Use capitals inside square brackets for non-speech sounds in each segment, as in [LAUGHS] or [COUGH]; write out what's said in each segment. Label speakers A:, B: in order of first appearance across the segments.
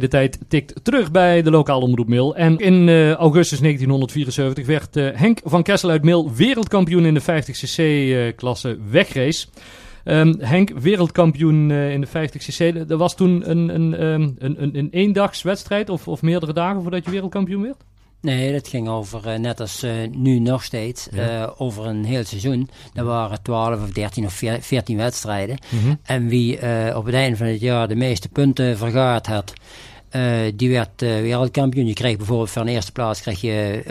A: De tijd tikt terug bij de lokale omroep Mil. En in uh, augustus 1974 werd uh, Henk van Kessel uit Mil wereldkampioen in de 50cc-klasse wegrace. Um, Henk, wereldkampioen uh, in de 50cc. Dat was toen een, een, um, een, een, een eendagswedstrijd of, of meerdere dagen voordat je wereldkampioen werd?
B: Nee, dat ging over, uh, net als uh, nu nog steeds, ja. uh, over een heel seizoen. Er waren 12 of 13 of 14 wedstrijden. Mm -hmm. En wie op het einde van het jaar de meeste punten vergaard had, uh, die werd uh, wereldkampioen. Je kreeg bijvoorbeeld van de eerste plaats kreeg je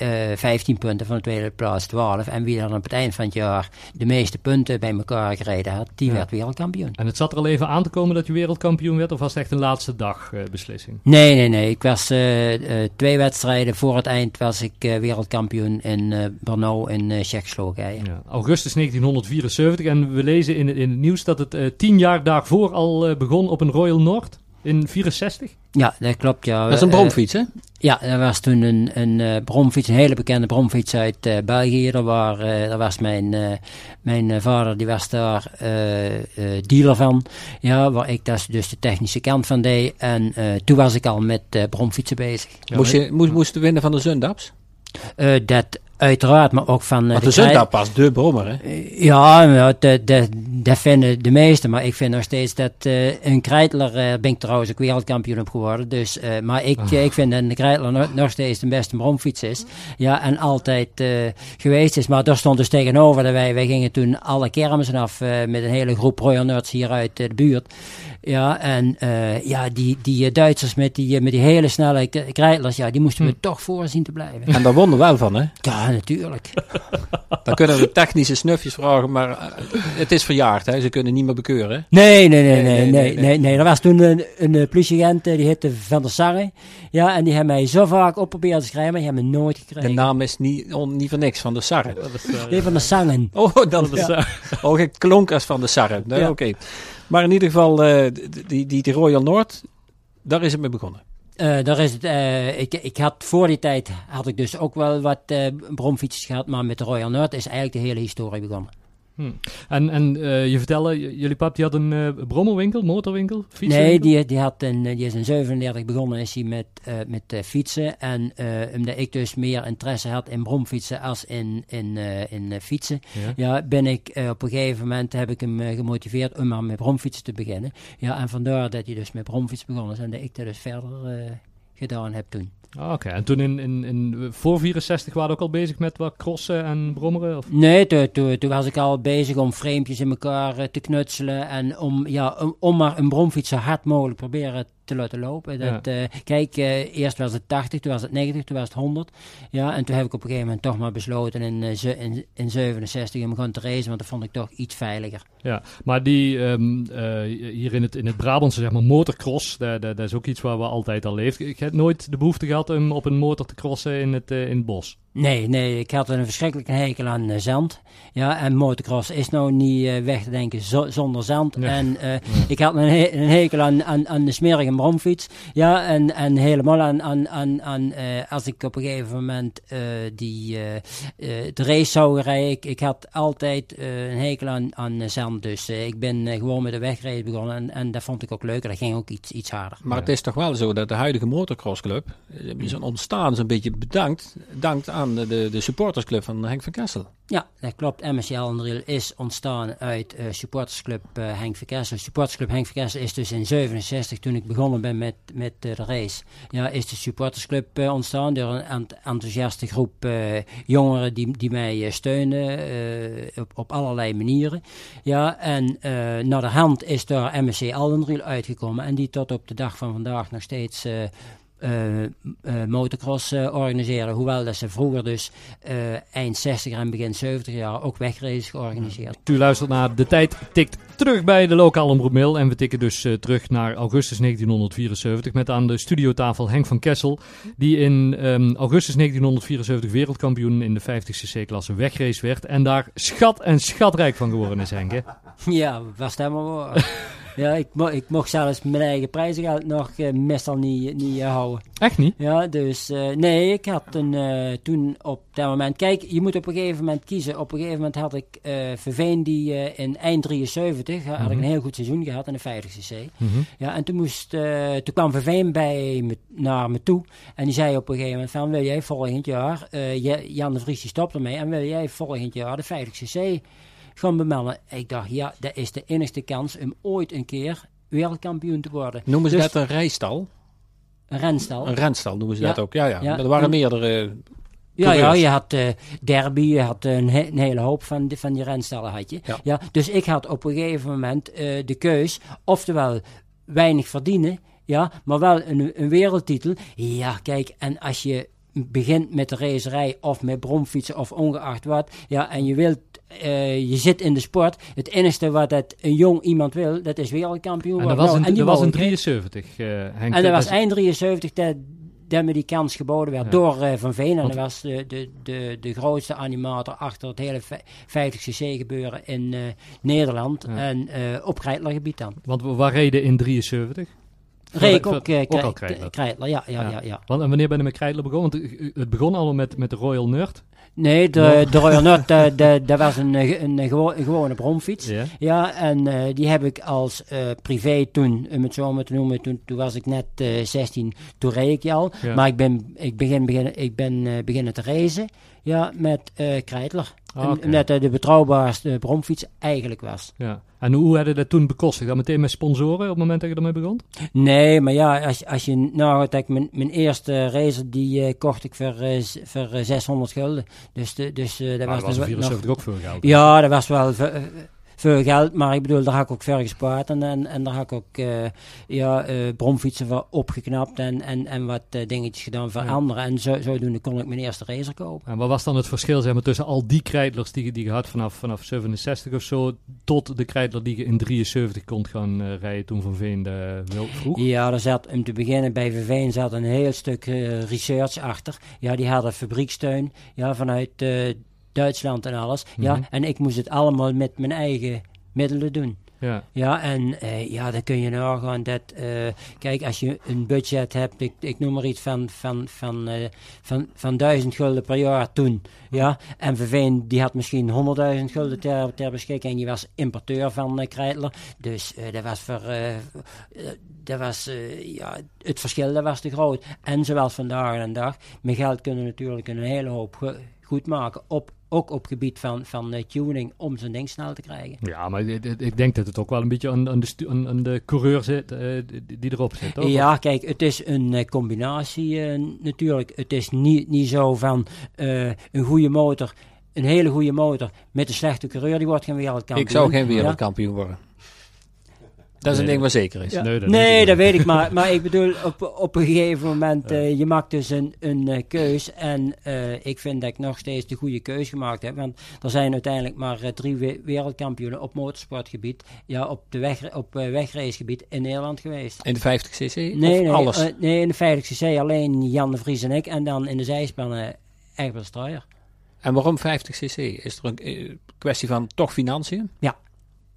B: uh, 15 punten, van de tweede plaats 12. En wie dan op het eind van het jaar de meeste punten bij elkaar gereden had, die ja. werd wereldkampioen.
A: En het zat er al even aan te komen dat je wereldkampioen werd, of was het echt een laatste dag beslissing?
B: Nee, nee, nee. Ik was twee wedstrijden voor het eind was ik wereldkampioen in Brno in Tsjechoslowakije.
A: Ja. Augustus 1974 en we lezen in, in het nieuws dat het tien jaar daarvoor al begon op een Royal North. In 64?
B: Ja, dat klopt. Ja.
C: Dat is een bromfiets, hè?
B: Ja, dat was toen een, een uh, bromfiets, een hele bekende bromfiets uit uh, België. Daar, waar, uh, daar was mijn, mijn vader, die was daar dealer van. Ja, waar ik dus, dus de technische kant van deed. En toen was ik al met bromfietsen bezig.
C: Ja, moest, je, moest, moest je winnen van de Zundaps?
B: dat Uiteraard, maar ook van...
C: Want de, de Zundap pas de brommer, hè?
B: Ja, dat, dat, dat vinden de meesten. Maar ik vind nog steeds dat uh, een Kreitler... Uh, ben ik trouwens ook wereldkampioen op geworden. Dus, uh, maar ik, oh. ik vind dat de Kreitler nog, nog, steeds de beste bromfiets is. Ja, en altijd geweest is. Maar daar stond dus tegenover dat wij... Wij gingen toen alle kermissen af met een hele groep Royal Nerds hier uit de buurt. Ja, en ja, die, die Duitsers met die, met die hele snelle Kreitlers... Ja, die moesten we hm. toch voor zien te blijven.
C: En daar wonnen wel van, hè? [LAUGHS]
B: Ja, natuurlijk. [LAUGHS]
C: Dan kunnen we technische snufjes vragen, maar het is verjaard, hè? Ze kunnen niet meer bekeuren.
B: Nee, nee, nee, nee, nee, nee, nee. Er was toen een, een politieagent, die heette Van der Sarre. Ja, en die hebben mij zo vaak opgeprobeerd te schrijven, maar die hebben me nooit gekregen.
C: De naam is niet, on, niet voor niks, Van der Sarre.
B: Nee, Van der Sangen.
C: Oh, dat is ja. Oh, het klonk als Van der Sarre. Nee, ja. Oké. Maar in ieder geval, uh, die, die, Royal Noord, daar is het mee begonnen.
B: Uh, daar is het, uh, ik, ik had voor die tijd had ik dus ook wel wat bromfietsjes gehad, maar met de Royal Noord is eigenlijk de hele historie begonnen.
A: Hmm. En, en je vertelde, jullie pap die had een brommerwinkel, motorwinkel,
B: fietsenwinkel? Nee, die, die, had een, die is in 37 begonnen is hij met, met fietsen. En omdat ik dus meer interesse had in bromfietsen als in, in, in fietsen, ja. ja. ben ik op een gegeven moment heb ik hem gemotiveerd om maar met bromfietsen te beginnen. Ja, en vandaar dat hij dus met bromfiets begonnen is en dat ik dat dus verder gedaan heb toen.
A: Ah, Oké, en toen in, in, in, voor 64 waren we ook al bezig met wat crossen en brommeren? Of?
B: Nee, toen, toen, toen was ik al bezig om framepjes in elkaar uh, te knutselen en om, ja, om, om maar een bromfiets zo hard mogelijk proberen te laten lopen. Dat, ja. uh, kijk, uh, eerst was het 80, toen was het 90, toen was het 100. Ja, en toen heb ik op een gegeven moment toch maar besloten in, uh, in, in 67 om gewoon te racen, want dat vond ik toch iets veiliger.
A: Ja, maar die um, hier in het, in het Brabantse, zeg maar, motorcross, dat, dat, dat, is ook iets waar we altijd al leeft. Ik heb nooit de behoefte gehad om op een motor te crossen in het, in het bos.
B: Nee, nee, ik had een verschrikkelijke hekel aan uh, zand. Ja, en motocross is nou niet uh, weg te denken zo, zonder zand. En uh, ja. ik had een, he een hekel aan, aan, aan, de smerige bromfiets. Ja, en, en helemaal aan, aan, aan, aan als ik op een gegeven moment die, de race zou rijden. Ik, ik had altijd een hekel aan, aan zand. Dus ik ben gewoon met de wegrijden begonnen. En, en dat vond ik ook leuk. Dat ging ook iets, iets harder.
C: Maar het is toch wel zo dat de huidige motocrossclub is ontstaan, zo'n beetje bedankt, dankt aan de, de, supportersclub van Henk van Kessel.
B: Ja, dat klopt. MSC Alendriel is ontstaan uit uh, supportersclub uh, Henk van Kessel. Supportersclub Henk van Kessel is dus in 67, toen ik begonnen ben met, met uh, de race, ja, is de supportersclub ontstaan door een enthousiaste groep jongeren die, die mij steunen op, op allerlei manieren. Ja, en naar de hand is door MSC Alendriel uitgekomen en die tot op de dag van vandaag nog steeds uh, uh, motocross uh, organiseren. Hoewel dat ze vroeger dus eind 60 en begin 70 jaar ook wegraces georganiseerd.
A: U luistert naar De Tijd tikt terug bij de lokale omroep Mail. En we tikken dus terug naar augustus 1974 met aan de studiotafel Henk van Kessel. Die in um, augustus 1974 wereldkampioen in de 50cc-klasse wegrace werd. En daar schat en schatrijk van geworden is Henk hè? [LAUGHS]
B: Ja, was het helemaal waar. [LAUGHS] Ja, ik, mo ik mocht zelfs mijn eigen prijzengeld nog uh, meestal niet, niet uh, houden.
A: Echt niet?
B: Ja, dus uh, nee, ik had een, toen op dat moment... Kijk, je moet op een gegeven moment kiezen. Op een gegeven moment had ik Verveen die in eind 73... Mm -hmm. had ik een heel goed seizoen gehad in de 50cc. Mm -hmm. Ja, en toen, moest, toen kwam Verveen bij me, naar me toe. En die zei op een gegeven moment van... Wil jij volgend jaar... Jan de Vries die stopt ermee. En wil jij volgend jaar de 50cc gaan bemelden. Ik dacht, ja, dat is de enigste kans om ooit een keer wereldkampioen te worden.
C: Noemen ze dus, dat een rijstal?
B: Een renstal.
C: Een renstal noemen ze ja. dat ook, ja, ja. ja. Er waren meerdere...
B: Ja, ja, je had uh, derby, je had een, he een, hele hoop van, die, van die renstallen had je. Ja. ja. dus ik had op een gegeven moment uh, de keus, oftewel weinig verdienen, ja, maar wel een, een wereldtitel. Ja, kijk, en als je begint met de racerij of met bromfietsen of ongeacht wat, ja, en je wilt uh, je zit in de sport. Het enige wat het een jong iemand wil, dat is wereldkampioen
A: worden. En dat was, nou, en dat was in 73, uh,
B: Henk. En dat was eind 73 dat, dat me die kans geboden werd ja. door uh, Van Veen. En dat was de, de, de, de grootste animator achter het hele 50cc gebeuren in Nederland. Ja. En op Kreitlergebied dan.
A: Want waar reden in 73?
B: Reek ook, uh, ook al. Kreitler. ja, ja, ja. ja, ja.
A: Want, en wanneer ben je met Kreitler begonnen? Want het begon allemaal met, met de Royal Nerd.
B: Nee, de, de Royal Nerd, [LAUGHS] dat was een, een, een, gewo een gewone bromfiets. Ja, ja en uh, die heb ik als uh, privé toen, om het zo maar te noemen, toen, toen was ik net uh, 16, toen reed ik al. Ja. Maar ik ben, ik begin, begin, ik ben beginnen te racen ja, met Kreitler. Okay. Omdat hij de betrouwbaarste bromfiets eigenlijk was.
A: Ja. En hoe hadden dat toen bekostigd? Dan meteen met sponsoren op het moment dat je ermee begon?
B: Nee, maar ja, als, als je nou dat mijn, mijn eerste racer die uh, kocht ik voor, uh, voor 600 gulden. Dus, de, dus uh, dat
A: maar
B: was,
A: dat was 74 nog, ook veel geld.
B: Ja, dat was wel veel geld, maar ik bedoel, daar had ik ook ver gespaard en, en, en daar had ik ook uh, ja, uh, bromfietsen voor opgeknapt en, en, en wat uh, dingetjes gedaan voor ja. anderen. En zo, zodoende kon ik mijn eerste racer kopen.
A: En wat was dan het verschil zeg maar, tussen al die krijtlers die, die je had vanaf, vanaf 67 of zo, tot de krijtler die je in 73 kon gaan rijden toen Van Veen de, vroeg?
B: Ja, er zat om te beginnen bij Van Veen zat een heel stuk research achter. Ja, die hadden fabrieksteun ja, vanuit Duitsland en alles. Mm -hmm. Ja, en ik moest het allemaal met mijn eigen middelen doen. Ja, ja en uh, ja, dan kun je nagaan dat, uh, kijk, als je een budget hebt, ik, ik noem maar iets van, van, van, uh, van, van duizend gulden per jaar toen, ja, en Verveen die had misschien honderdduizend gulden ter, ter beschikking en die was importeur van Kreitler, dus dat was voor, dat was, ja, het verschil dat was te groot. En zoals vandaag en dag, met geld kunnen natuurlijk een hele hoop goed maken op ook op gebied van, van uh, tuning om zijn ding snel te krijgen.
A: Ja, maar ik, ik denk dat het ook wel een beetje aan, aan, de, aan, de coureur zit uh, die erop zit. Toch?
B: Ja, kijk, het is een uh, combinatie natuurlijk. Het is niet, niet zo van een goede motor, een hele goede motor met een slechte coureur, die wordt geen wereldkampioen.
C: Ik zou geen wereldkampioen ja? worden. Dat is een ding wat zeker is.
B: Ja. Nee, dat, nee, dat weet ik maar. [LAUGHS] Maar ik bedoel, op, op een gegeven moment, uh, je maakt dus een, een uh, keus. En uh, ik vind dat ik nog steeds de goede keus gemaakt heb. Want er zijn uiteindelijk maar drie we wereldkampioenen op motorsportgebied. Ja, op, de weg, op wegracegebied in Nederland geweest.
C: In de 50cc?
B: Nee,
C: of
B: nee,
C: alles?
B: nee, in de 50cc alleen Jan de Vries en ik. En dan in de zijspannen Egbert Struijer.
C: En waarom 50cc? Is er een kwestie van toch financiën?
B: Ja.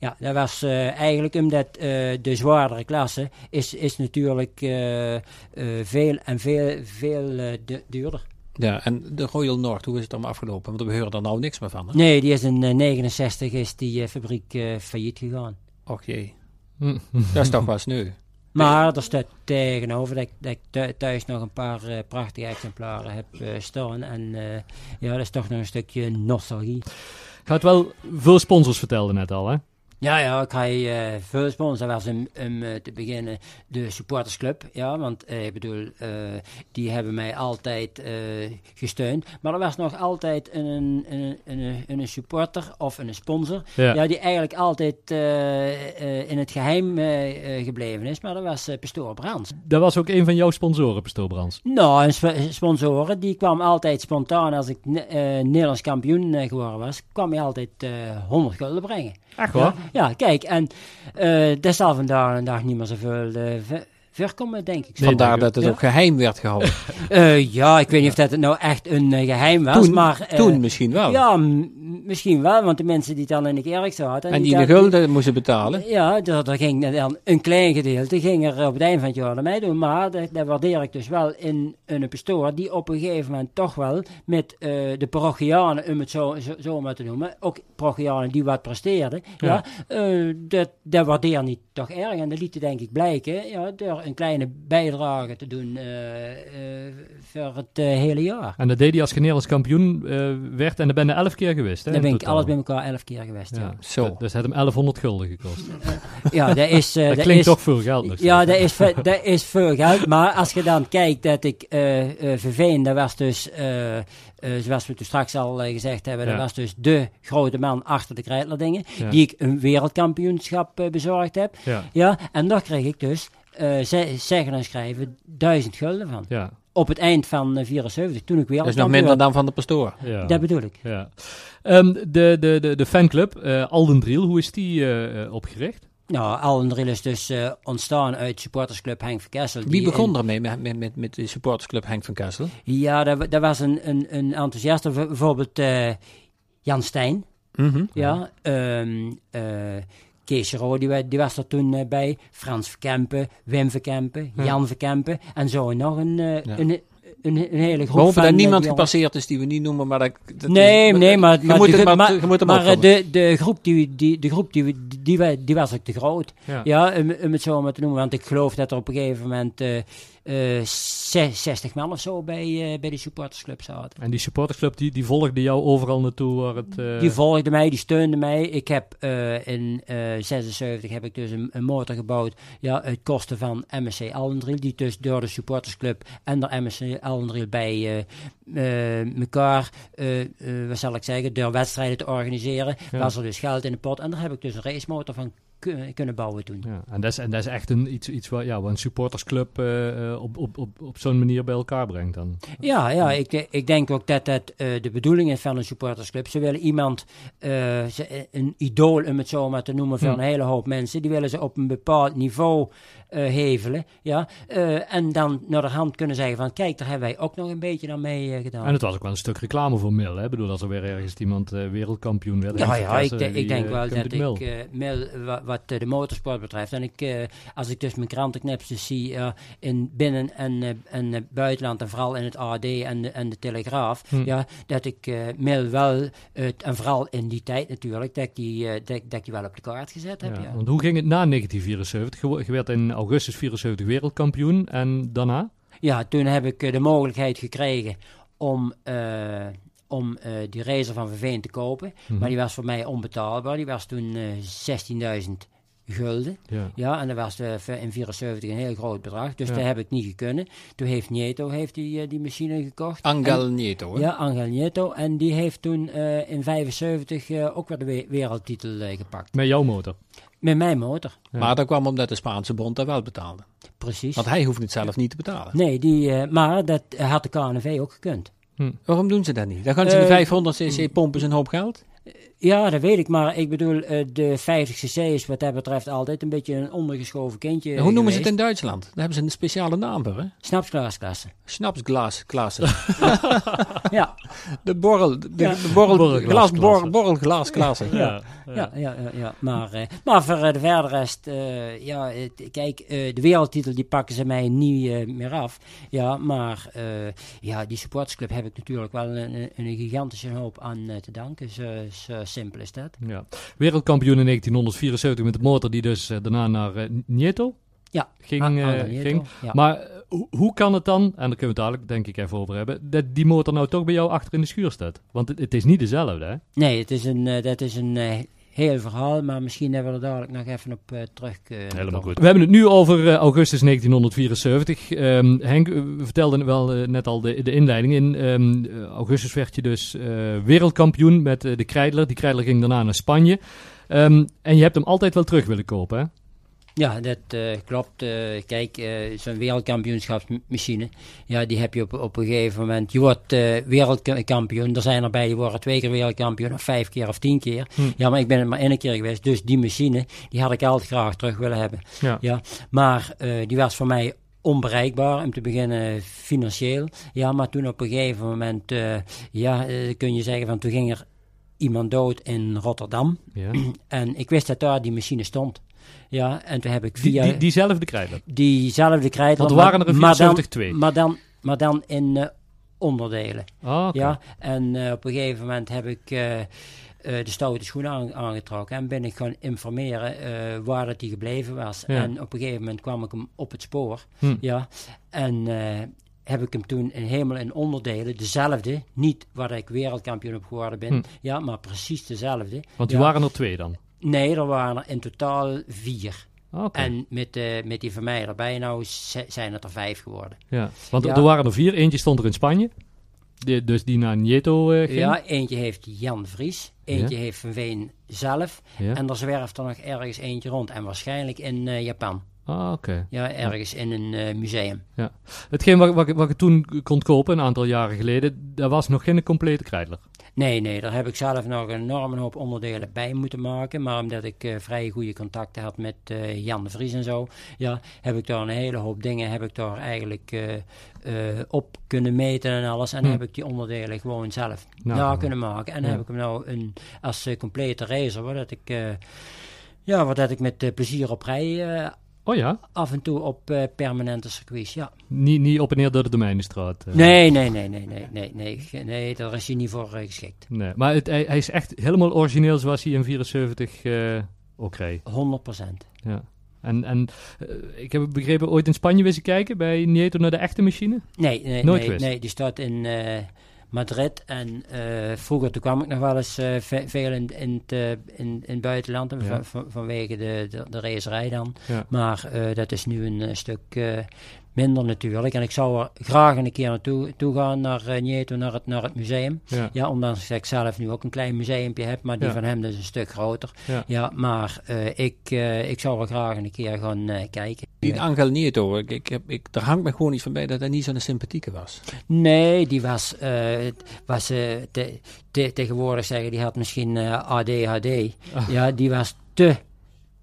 B: Ja, dat was uh, eigenlijk omdat uh, de zwaardere klasse is, is natuurlijk uh, veel en veel, veel duurder.
C: Ja, en de Royal North, hoe is het dan afgelopen? Want we horen er nou niks meer van. Hè?
B: Nee, die is in 69 is die fabriek failliet gegaan.
C: Och jee. [LAUGHS] dat is toch wel nu.
B: Maar er staat tegenover dat ik, dat ik thuis nog een paar uh, prachtige exemplaren heb uh, staan. En uh, ja, dat is toch nog een stukje nostalgie.
A: Gaat wel veel sponsors vertelde net al, hè?
B: Ja, ja, ik ga uh, veel sponsor. Dat was om, om uh, te beginnen de supportersclub. Ja, want uh, ik bedoel, die hebben mij altijd gesteund. Maar er was nog altijd een, een, een, een, supporter of een sponsor. Ja. ja die eigenlijk altijd in het geheim gebleven is. Maar dat was Pastoor Brands.
A: Dat was ook een van jouw sponsoren, Pastoor Brands?
B: Nou, een sponsoren. Die kwam altijd spontaan als ik Nederlands kampioen geworden was. kwam hij altijd 100 gulden brengen.
A: Echt hoor?
B: Ja, kijk, en uh, vandaag een dag niet meer zoveel uh, ver komen, denk ik.
A: Nee,
C: Vandaar dat het
B: Ja.
C: ook geheim werd gehouden. [LAUGHS]
B: Eh, ja, ik weet niet of dat het nou echt een eh, geheim was,
C: toen,
B: maar... eh,
C: toen misschien wel.
B: Ja, misschien wel, want de mensen die dan in de kerk zaten...
C: en die de gulden moesten betalen.
B: Ja, daar, daar ging dan een klein gedeelte ging er op het eind van het jaar naar mij doen. Maar dat, dat waardeer ik dus wel in, in een pastoor die op een gegeven moment toch wel met eh, de parochianen, om het zo, zo, zo maar te noemen, ook parochianen die wat presteerden, ja. eh, dat, dat waardeer niet toch erg. En dat liet denk ik blijken ja, door een kleine bijdrage te doen eh, eh, voor het eh, hele jaar.
A: En dat deed hij als je Nederlands kampioen eh, werd en daar ben je elf keer geweest. Hè,
B: Daar ben ik
A: totaal.
B: alles bij elkaar elf keer geweest. Ja,
A: Ja,
C: Zo.
A: Dus het heeft hem 1100 gulden gekost. [LAUGHS]
B: ja dat is... eh,
A: dat
B: dat
A: klinkt
B: is,
A: toch veel geld nog
B: Ja, dat is, dat is veel [LAUGHS] geld. Maar als je dan kijkt dat ik eh eh Verveen, dat was dus, eh, eh, zoals we toen straks al gezegd hebben,
A: Ja.
B: dat was dus de grote man achter de Krijtlerdingen,
A: Ja.
B: die ik een wereldkampioenschap bezorgd heb.
A: Ja,
B: Ja, en daar kreeg ik dus, zeggen en schrijven, duizend gulden van.
A: ja,
B: Op het eind van eh, 74, toen ik
C: Dat is nog minder dan van de pastoor.
A: ja.
B: Dat bedoel ik.
A: ja. Ehm, de, de, de, de fanclub, eh Aldendriel, hoe is die eh, eh, opgericht?
B: Nou, Allendriel is dus eh, ontstaan uit supportersclub Henk van Kessel.
C: Wie
B: in-
C: begon ermee met, met, met, met de supportersclub Henk van Kessel?
B: Ja, dat, dat was een, een, een enthousiaste, bijvoorbeeld eh, Jan Stijn.
C: Mhm.
B: Ja, ehm eh, Kees Roo, die, wa- die was er toen eh, bij. Frans Verkempen, Wim Verkempen,
A: Ja.
B: Jan Verkempen. En zo nog een, eh, een, een, een hele groep
C: Behalve
B: van...
C: dat
B: eh,
C: niemand gepasseerd is die we niet noemen, maar dat... dat
B: Nee, nee, maar,
C: je
B: maar,
C: moet
B: de,
C: het, maar, je moet hem
B: maar, eh, de, de groep, die, die, de groep die, die, die, wa- die was ook te groot.
A: Ja.
B: Ja, om, om het zo maar te noemen. Want ik geloof dat er op een gegeven moment eh eh, zes- 60 man of zo bij, eh, bij de supportersclub zaten.
A: En die supportersclub, die, die volgde jou overal naartoe waar het... eh,
B: Die volgde mij, die steunde mij. Ik heb eh, in eh 76 heb ik dus een, een motor gebouwd. Ja, uit kosten van MSC Allendriel. Die dus door de supportersclub en de MSC Allendriel bij eh, eh, elkaar, eh, eh, wat zal ik zeggen, door wedstrijden te organiseren.
A: Ja.
B: Was er dus geld in de pot. En daar heb ik dus een racemotor van kunnen bouwen toen.
A: Ja, en dat is, en dat is echt een, iets, iets wat, ja, wat een supportersclub eh, eh, op, op, op, op zo'n manier bij elkaar brengt dan.
B: Ja, ja ik, ik denk ook dat dat eh, de bedoeling is van een supportersclub. Ze willen iemand, een idool om het zo maar te noemen, voor
A: Hm.
B: een hele hoop mensen. Die willen ze op een bepaald niveau hevelen. Ja? En dan naar de hand kunnen zeggen van, kijk, daar hebben wij ook nog een beetje aan mee gedaan.
A: En het was ook wel een stuk reclame voor Mil. Hè? Ik bedoel, als er weer ergens iemand wereldkampioen werd.
B: Ja, ja, ik, denk wel dat ik,
A: Mil.
B: Mil, wat eh, de motorsport betreft, en ik, eh, als ik dus mijn krantenknipsels zie ja, in binnen- en, eh, en eh, buitenland, en vooral in het AD en de, en de Telegraaf,
A: Hm.
B: ja, dat ik eh Mil wel, het en vooral in die tijd natuurlijk, dat ik die, eh, dat, dat ik die wel op de kaart gezet heb.
A: Ja,
B: Ja.
A: Want hoe ging het na 1974? Je, werd in augustus 74 wereldkampioen en daarna?
B: Ja, toen heb ik eh, de mogelijkheid gekregen om, eh, om eh, die racer van Verveen te kopen.
A: Mhm.
B: Maar die was voor mij onbetaalbaar. Die was toen eh 16.000 gulden.
A: Ja.
B: Ja, en dat was eh, in 74 een heel groot bedrag. Dus
A: Ja.
B: dat heb ik niet gekund. Toen heeft Nieto heeft die, die machine gekocht.
C: Angel
B: En-
C: Nieto, hè?
B: Ja, Angel Nieto. En die heeft toen eh, in 75 eh, ook weer de we- wereldtitel gepakt.
A: Met jouw motor.
B: Met mijn motor.
A: Ja.
C: Maar dat kwam omdat de Spaanse bond dat wel betaalde.
B: Precies.
C: Want hij hoeft het zelf niet te betalen.
B: Nee, die, eh, maar dat had de KNV ook gekund.
C: Waarom doen ze dat niet? Dan gaan ze
B: Eh,
C: de 500 cc pompen zijn hoop geld.
B: Ja, dat weet ik, maar ik bedoel, eh, de 50cc is wat dat betreft altijd een beetje een ondergeschoven kindje.
C: Hoe noemen ze het in Duitsland? Daar hebben ze een speciale naam voor, hè?
B: Snapsglaasklasse.
C: Schnapsglas, klasse. [LAUGHS] [LAUGHS]
B: ja,
C: De borrel, de,
B: Ja.
C: de borrel,
A: Borrelglas-
C: borrel,
B: ja, ja, ja, ja, ja. Maar, eh, maar voor eh, de verder rest, eh, ja, kijk, eh, de wereldtitel die pakken ze mij niet meer af. Ja, maar eh, ja, die supportersclub heb ik natuurlijk wel een, een, gigantische hoop aan eh, te danken. Zo, zo simpel is dat.
A: Ja. Wereldkampioen in 1974 met de motor die dus eh, daarna naar eh, Nieto
B: Ja,
A: ging.
B: Ah,
A: eh,
B: Nieto,
A: ging.
B: ja.
A: Maar hoe, kan het dan, en daar kunnen we het dadelijk denk ik even over hebben, dat die motor nou toch bij jou achter in de schuur staat? Want het, het is niet dezelfde, hè?
B: Nee, het is een, dat is een heel verhaal, maar misschien hebben we er dadelijk nog even op eh, terug kunnen
A: Helemaal goed. We hebben het nu over eh, augustus 1974. Ehm, Henk, eh, we vertelden wel eh, net al de, de inleiding in. Ehm, eh, augustus werd je dus eh, wereldkampioen met eh, de Kreidler. Die Kreidler ging daarna naar Spanje. Ehm, en je hebt hem altijd wel terug willen kopen, hè?
B: Ja, dat eh, klopt. Eh, kijk, eh, zo'n wereldkampioenschapsmachine, ja, die heb je op, op een gegeven moment. Je wordt wereldkampioen. Er zijn erbij die worden twee keer wereldkampioen, of vijf keer of tien keer.
A: Hm.
B: Ja, maar ik ben het maar één keer geweest. Dus die machine, die had ik altijd graag terug willen hebben.
A: Ja.
B: Ja, maar die was voor mij onbereikbaar, om te beginnen financieel. Ja, maar toen op een gegeven moment, ja, kun je zeggen van toen ging er iemand dood in Rotterdam.
A: Ja. [CLEARS THROAT]
B: En ik wist dat daar die machine stond. Ja, en toen heb ik
A: Die,
B: via...
A: die, diezelfde krijger.
B: diezelfde krijger.
A: Want er waren er een
B: maar dan-
A: 74 twee.
B: Maar dan, maar dan in eh, onderdelen.
A: Ah.
B: Ja, en eh, op een gegeven moment heb ik eh, de stoute schoenen aan- aangetrokken en ben ik gaan informeren waar het die gebleven was.
A: Ja.
B: En op een gegeven moment kwam ik hem op het spoor.
A: Hm.
B: Ja, en heb ik hem toen in helemaal in onderdelen, dezelfde, niet waar ik wereldkampioen op geworden ben,
A: Hm.
B: ja, maar precies dezelfde.
A: Want die
B: Ja.
A: waren er twee dan.
B: Nee, er waren er in totaal vier.
A: Oké.
B: En met, eh, met die van mij erbij, nou zijn het er vijf geworden.
A: Ja. Want
B: Ja.
A: er waren er vier. Eentje stond er in Spanje. Dus die naar Nieto eh, ging.
B: Ja, eentje heeft Jan Vries, eentje heeft Van Veen zelf.
A: Ja.
B: En er zwerft er nog ergens eentje rond. En waarschijnlijk in eh, Japan.
A: Ah, oké.
B: Ja, ergens in een museum.
A: Hetgeen wat, wat, wat ik toen kon kopen, een aantal jaren geleden, dat was nog geen complete krijtler.
B: Nee, nee, daar heb ik zelf nog een enorme hoop onderdelen bij moeten maken. Maar omdat ik eh, vrij goede contacten had met eh, Jan de Vries en zo, ja, heb ik daar een hele hoop dingen heb ik daar eigenlijk eh, op kunnen meten en alles. En
A: Hm.
B: heb ik die onderdelen gewoon zelf
A: Nou,
B: na kunnen maken. En
A: Ja.
B: heb ik hem nou een, als complete racer, waar dat ik, ja, waar dat ik met plezier op rij. eh,
A: Oh ja,
B: af en toe op eh, permanente circuits, ja.
A: niet, niet op en neer door de Domeinenstraat. eh.
B: Nee, nee, nee, nee, nee, nee, nee, nee, daar is hij niet voor eh, geschikt.
A: Nee, maar het, hij, hij is echt helemaal origineel zoals hij in 74 eh, ook reed.
B: 100 procent.
A: Ja. En, en ik heb begrepen, ooit in Spanje wezen kijken bij Nieto naar de echte machine?
B: Nee, nee,
A: Nooit
B: nee, nee, die staat in Madrid. En eh, vroeger toen kwam ik nog wel eens eh, ve- veel in, in, het, eh, in, in het buitenland.
A: Ja.
B: van- van- vanwege de, de, de racerij dan.
A: Ja.
B: Maar dat is nu een stuk minder natuurlijk. En ik zou er graag een keer naartoe toe gaan, naar uh, Nieto, naar het, naar het museum.
A: Ja.
B: Ja, ondanks dat ik zelf nu ook een klein museumpje heb, maar die
A: Ja.
B: van hem dus een stuk groter.
A: Ja.
B: Ja, maar eh, ik, eh, ik zou er graag een keer gaan eh, kijken.
C: Die Angel Nieto, ik, ik, heb, ik, daar hangt me gewoon iets van bij dat hij niet zo'n sympathieke was.
B: Nee, die was, eh, was eh, te- te- tegenwoordig zeggen, die had misschien eh, ADHD.
A: Ah.
B: Ja, die was te,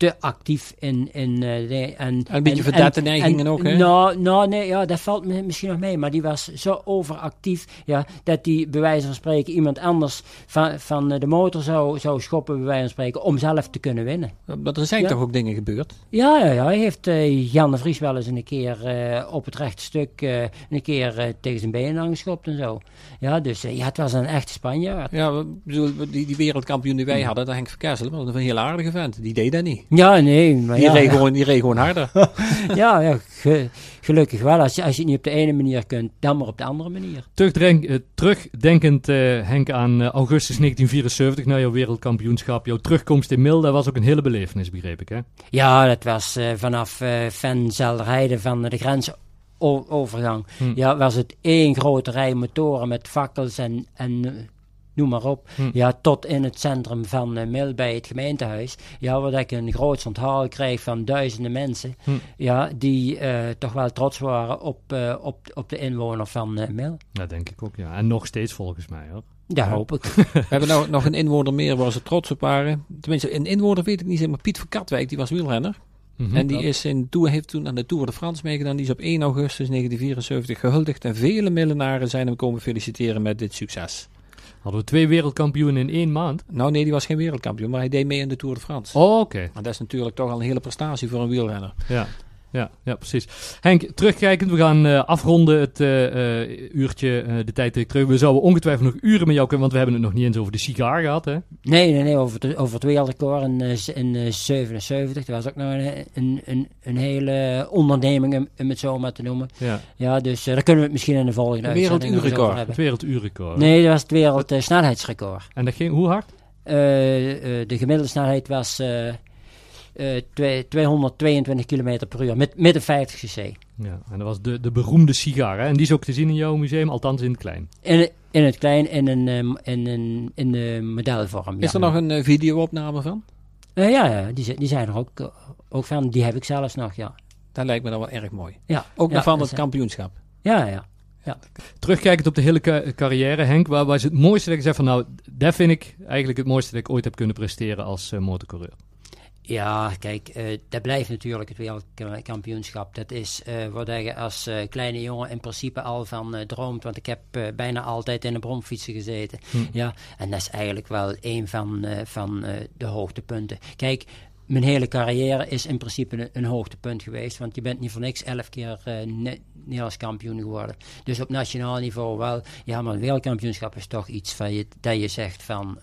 B: te actief in... in eh, en,
C: een beetje verdette neigingen ook, hè?
B: Nou, nou, nee, ja, dat valt me misschien nog mee. Maar die was zo overactief, ja, dat die bij wijze van spreken iemand anders van, van eh, de motor zou, zou schoppen, bij wijze van spreken, om zelf te kunnen winnen.
C: Maar er zijn
B: Ja.
C: toch ook dingen gebeurd?
B: Ja, ja, ja. Hij heeft eh, Jan de Vries wel eens een keer op het rechte stuk een keer tegen zijn benen aangeschopt en zo. Ja, dus ja, het was een echte Spanjaard.
C: Ja, die, die wereldkampioen die wij hadden, dat Henk Verkessel, was een heel aardige vent. Die deed dat niet.
B: Ja, nee, maar
C: Die,
B: ja,
C: reed,
B: ja,
C: gewoon, die reed gewoon harder. [LAUGHS]
B: ja, ja, ge- gelukkig wel. Als je, als je het niet op de ene manier kunt, dan maar op de andere manier.
A: Terugdenk, eh, terugdenkend, eh, Henk, aan eh, augustus 1974, naar jouw wereldkampioenschap. Jouw terugkomst in Mil, dat was ook een hele belevenis, begreep ik, hè?
B: Ja, dat was eh, vanaf eh Venzelderheide van de grensovergang.
A: Hm.
B: Ja, was het één grote rij motoren met fakkels en, en noem maar op.
A: Hm.
B: Ja, tot in het centrum van eh, Mil bij het gemeentehuis. Ja, waar ik een groot onthaal kreeg van duizenden mensen.
A: Hm.
B: Ja, die eh, toch wel trots waren op, eh, op, op de inwoner van Mil.
A: Dat denk ik ook, ja. En nog steeds volgens mij, hoor. Ja.
B: hoop ik.
C: We hebben nou nog een inwoner meer waar ze trots op waren. Tenminste, een inwoner weet ik niet zeker, maar Piet van Katwijk, die was wielrenner.
A: Mhm.
C: En die is in Tour, heeft toen aan de Tour de France meegedaan. Die is op 1 augustus 1974 gehuldigd. En vele millenaren zijn hem komen feliciteren met dit succes.
A: Hadden we twee wereldkampioenen in één maand?
C: Nou nee, die was geen wereldkampioen, maar hij deed mee in de Tour de France.
A: Oh, oké.
C: Maar dat is natuurlijk toch al een hele prestatie voor een wielrenner.
A: Ja. Ja, ja, precies. Henk, terugkijkend, we gaan eh, afronden het eh, eh, uurtje, de tijd terug. We zouden ongetwijfeld nog uren met jou kunnen, want we hebben het nog niet eens over de sigaar gehad, hè?
B: Nee, nee, nee, over het, over het wereldrecord in, eh, z- in eh, 77. Dat was ook nog een, een, een, een hele onderneming, om, het zo maar te noemen.
A: Ja,
B: Ja, dus daar kunnen we het misschien in de volgende
C: werelduurrecord.
A: het
B: hebben.
A: werelduurrecord.
B: Nee, dat was het wereld eh, snelheidsrecord.
A: En dat ging hoe hard?
B: De gemiddelde snelheid was eh, eh, twee- 222 km per uur met, met een 50 cc.
A: Ja, en dat was de, de beroemde sigaar, hè? En die is ook te zien in jouw museum, althans in het klein.
B: In, in het klein, in, een, ehm, in, een, in de modelvorm.
C: Is
B: ja.
C: er nog een eh, videoopname van?
B: Eh, ja, ja die, die zijn er ook, ook van. Die heb ik zelfs nog, ja.
C: Dat lijkt me dan wel erg mooi.
B: ja
C: Ook
B: ja,
C: nog van
B: dat
C: het
B: is-
C: kampioenschap.
B: Ja, ja.
A: Terugkijkend op de hele ca- carrière, Henk, waar was het mooiste dat je zegt van nou, dat vind ik eigenlijk het mooiste dat ik ooit heb kunnen presteren als motorcoureur.
B: Ja, kijk, eh, dat blijft natuurlijk het wereldkampioenschap. Dat is eh waar je als eh, kleine jongen in principe al van droomt. Want ik heb bijna altijd in een bromfietsen gezeten. Ja, en dat is eigenlijk wel een van, van de hoogtepunten. Kijk, mijn hele carrière is in principe een, een hoogtepunt geweest. Want je bent niet voor niks elf keer ne Nederlands kampioen geworden. Dus op nationaal niveau wel. Ja, maar een wereldkampioenschap is toch iets van je, dat je zegt van...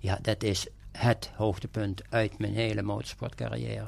B: ja, dat is het hoogtepunt uit mijn hele motorsportcarrière.